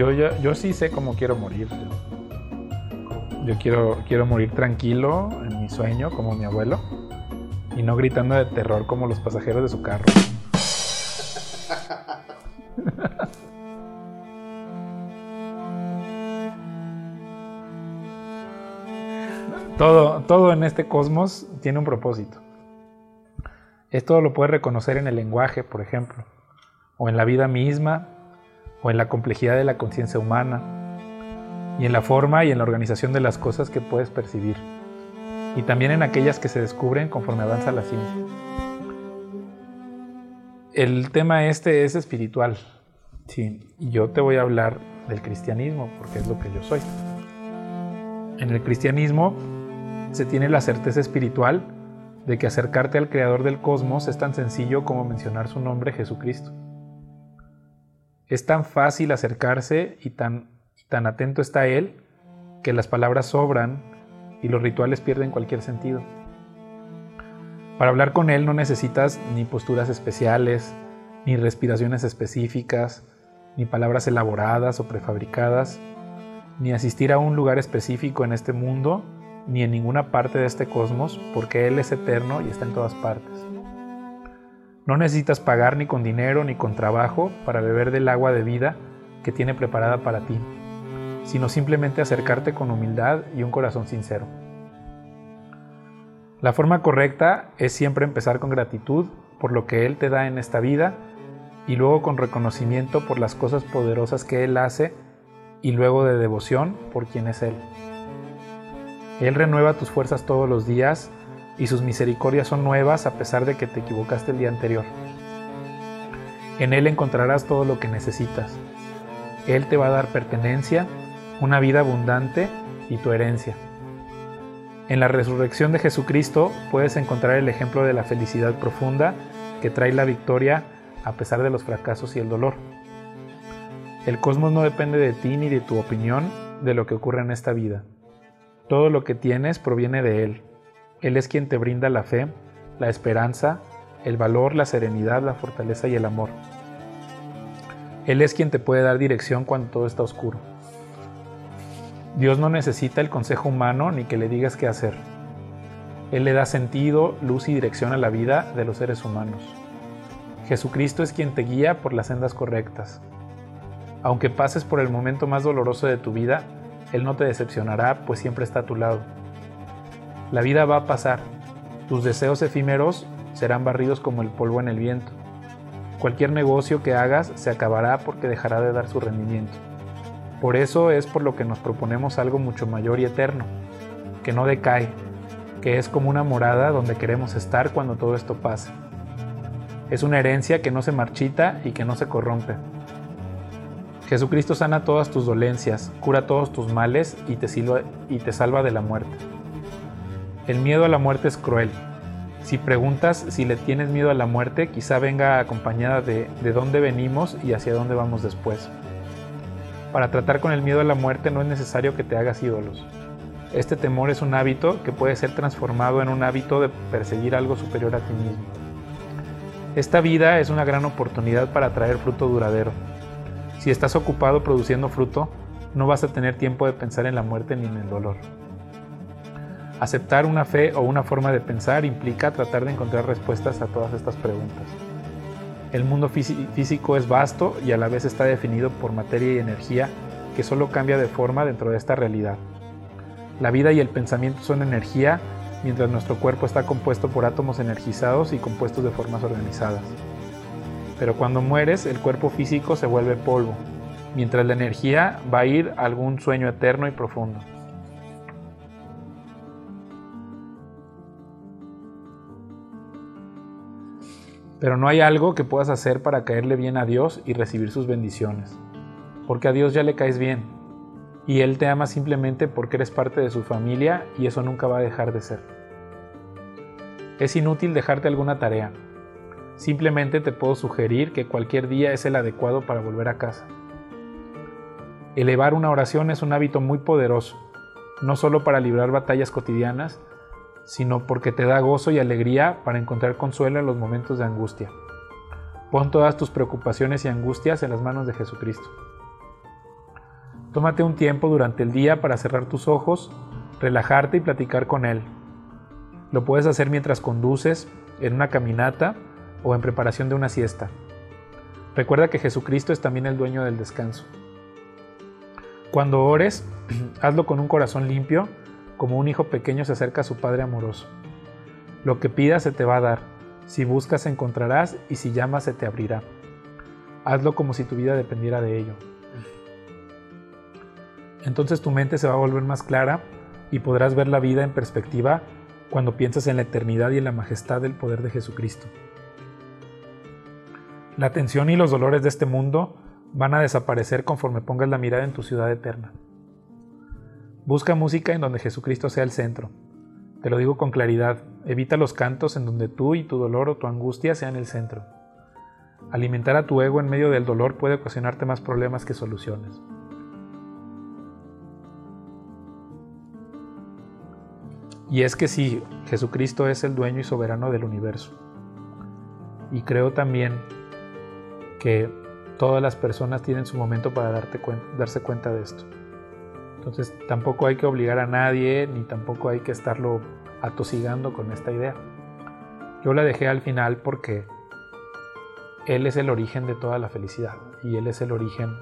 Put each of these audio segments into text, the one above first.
yo, yo, yo sí sé cómo quiero morir. Yo quiero, quiero morir tranquilo en mi sueño, como mi abuelo, y no gritando de terror como los pasajeros de su carro. todo, todo en este cosmos tiene un propósito. Esto lo puedes reconocer en el lenguaje, por ejemplo, o en la vida misma, o en la complejidad de la conciencia humana, y en la forma y en la organización de las cosas que puedes percibir, y también en aquellas que se descubren conforme avanza la ciencia. El tema este es espiritual, sí, y yo te voy a hablar del cristianismo, porque es lo que yo soy. En el cristianismo se tiene la certeza espiritual de que acercarte al Creador del cosmos es tan sencillo como mencionar su nombre Jesucristo. Es tan fácil acercarse y tan, tan atento está Él que las palabras sobran y los rituales pierden cualquier sentido. Para hablar con Él no necesitas ni posturas especiales, ni respiraciones específicas, ni palabras elaboradas o prefabricadas, ni asistir a un lugar específico en este mundo ni en ninguna parte de este cosmos, porque Él es eterno y está en todas partes. No necesitas pagar ni con dinero ni con trabajo para beber del agua de vida que tiene preparada para ti, sino simplemente acercarte con humildad y un corazón sincero. La forma correcta es siempre empezar con gratitud por lo que Él te da en esta vida y luego con reconocimiento por las cosas poderosas que Él hace y luego de devoción por quien es Él. Él renueva tus fuerzas todos los días y sus misericordias son nuevas a pesar de que te equivocaste el día anterior. En Él encontrarás todo lo que necesitas. Él te va a dar pertenencia, una vida abundante y tu herencia. En la resurrección de Jesucristo puedes encontrar el ejemplo de la felicidad profunda que trae la victoria a pesar de los fracasos y el dolor. El cosmos no depende de ti ni de tu opinión de lo que ocurre en esta vida. Todo lo que tienes proviene de Él. Él es quien te brinda la fe, la esperanza, el valor, la serenidad, la fortaleza y el amor. Él es quien te puede dar dirección cuando todo está oscuro. Dios no necesita el consejo humano ni que le digas qué hacer. Él le da sentido, luz y dirección a la vida de los seres humanos. Jesucristo es quien te guía por las sendas correctas. Aunque pases por el momento más doloroso de tu vida, él no te decepcionará, pues siempre está a tu lado. La vida va a pasar. Tus deseos efímeros serán barridos como el polvo en el viento. Cualquier negocio que hagas se acabará porque dejará de dar su rendimiento. Por eso es por lo que nos proponemos algo mucho mayor y eterno, que no decae, que es como una morada donde queremos estar cuando todo esto pase. Es una herencia que no se marchita y que no se corrompe. Jesucristo sana todas tus dolencias, cura todos tus males y te, y te salva de la muerte. El miedo a la muerte es cruel. Si preguntas si le tienes miedo a la muerte, quizá venga acompañada de de dónde venimos y hacia dónde vamos después. Para tratar con el miedo a la muerte no es necesario que te hagas ídolos. Este temor es un hábito que puede ser transformado en un hábito de perseguir algo superior a ti mismo. Esta vida es una gran oportunidad para traer fruto duradero. Si estás ocupado produciendo fruto, no vas a tener tiempo de pensar en la muerte ni en el dolor. Aceptar una fe o una forma de pensar implica tratar de encontrar respuestas a todas estas preguntas. El mundo físico es vasto y a la vez está definido por materia y energía que solo cambia de forma dentro de esta realidad. La vida y el pensamiento son energía, mientras nuestro cuerpo está compuesto por átomos energizados y compuestos de formas organizadas pero cuando mueres el cuerpo físico se vuelve polvo, mientras la energía va a ir a algún sueño eterno y profundo. Pero no hay algo que puedas hacer para caerle bien a Dios y recibir sus bendiciones, porque a Dios ya le caes bien, y Él te ama simplemente porque eres parte de su familia y eso nunca va a dejar de ser. Es inútil dejarte alguna tarea, Simplemente te puedo sugerir que cualquier día es el adecuado para volver a casa. Elevar una oración es un hábito muy poderoso, no solo para librar batallas cotidianas, sino porque te da gozo y alegría para encontrar consuelo en los momentos de angustia. Pon todas tus preocupaciones y angustias en las manos de Jesucristo. Tómate un tiempo durante el día para cerrar tus ojos, relajarte y platicar con Él. Lo puedes hacer mientras conduces, en una caminata o en preparación de una siesta. Recuerda que Jesucristo es también el dueño del descanso. Cuando ores, hazlo con un corazón limpio, como un hijo pequeño se acerca a su Padre amoroso. Lo que pidas se te va a dar, si buscas encontrarás y si llamas se te abrirá. Hazlo como si tu vida dependiera de ello. Entonces tu mente se va a volver más clara y podrás ver la vida en perspectiva cuando piensas en la eternidad y en la majestad del poder de Jesucristo. La tensión y los dolores de este mundo van a desaparecer conforme pongas la mirada en tu ciudad eterna. Busca música en donde Jesucristo sea el centro. Te lo digo con claridad, evita los cantos en donde tú y tu dolor o tu angustia sean el centro. Alimentar a tu ego en medio del dolor puede ocasionarte más problemas que soluciones. Y es que sí, Jesucristo es el dueño y soberano del universo. Y creo también que todas las personas tienen su momento para darse cuenta de esto. Entonces tampoco hay que obligar a nadie, ni tampoco hay que estarlo atosigando con esta idea. Yo la dejé al final porque Él es el origen de toda la felicidad y Él es el origen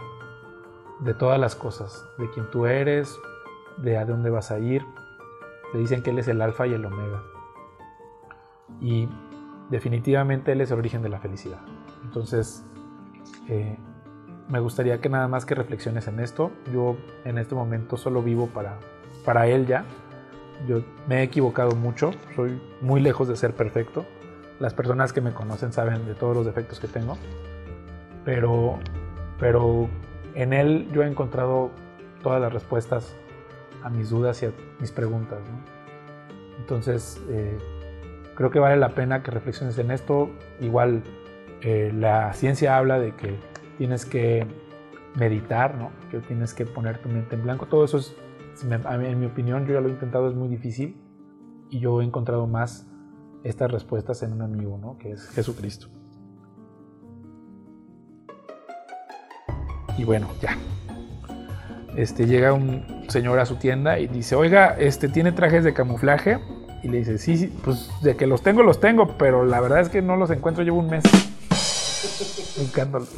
de todas las cosas, de quién tú eres, de a dónde vas a ir, le dicen que Él es el alfa y el omega. Y definitivamente Él es el origen de la felicidad. Entonces, eh, me gustaría que nada más que reflexiones en esto. Yo en este momento solo vivo para, para Él ya. Yo me he equivocado mucho, soy muy lejos de ser perfecto. Las personas que me conocen saben de todos los defectos que tengo. Pero, pero en Él yo he encontrado todas las respuestas a mis dudas y a mis preguntas. Entonces, eh, creo que vale la pena que reflexiones en esto. Igual, eh, la ciencia habla de que tienes que meditar, ¿no? que tienes que poner tu mente en blanco. Todo eso es, en mi opinión, yo ya lo he intentado, es muy difícil y yo he encontrado más estas respuestas en un amigo, ¿no? que es Jesucristo. Y bueno, ya, este, llega un señor a su tienda y dice, oiga, este, ¿tiene trajes de camuflaje? Y le dice, sí, sí, pues de que los tengo, los tengo, pero la verdad es que no los encuentro, llevo un mes buscándolos.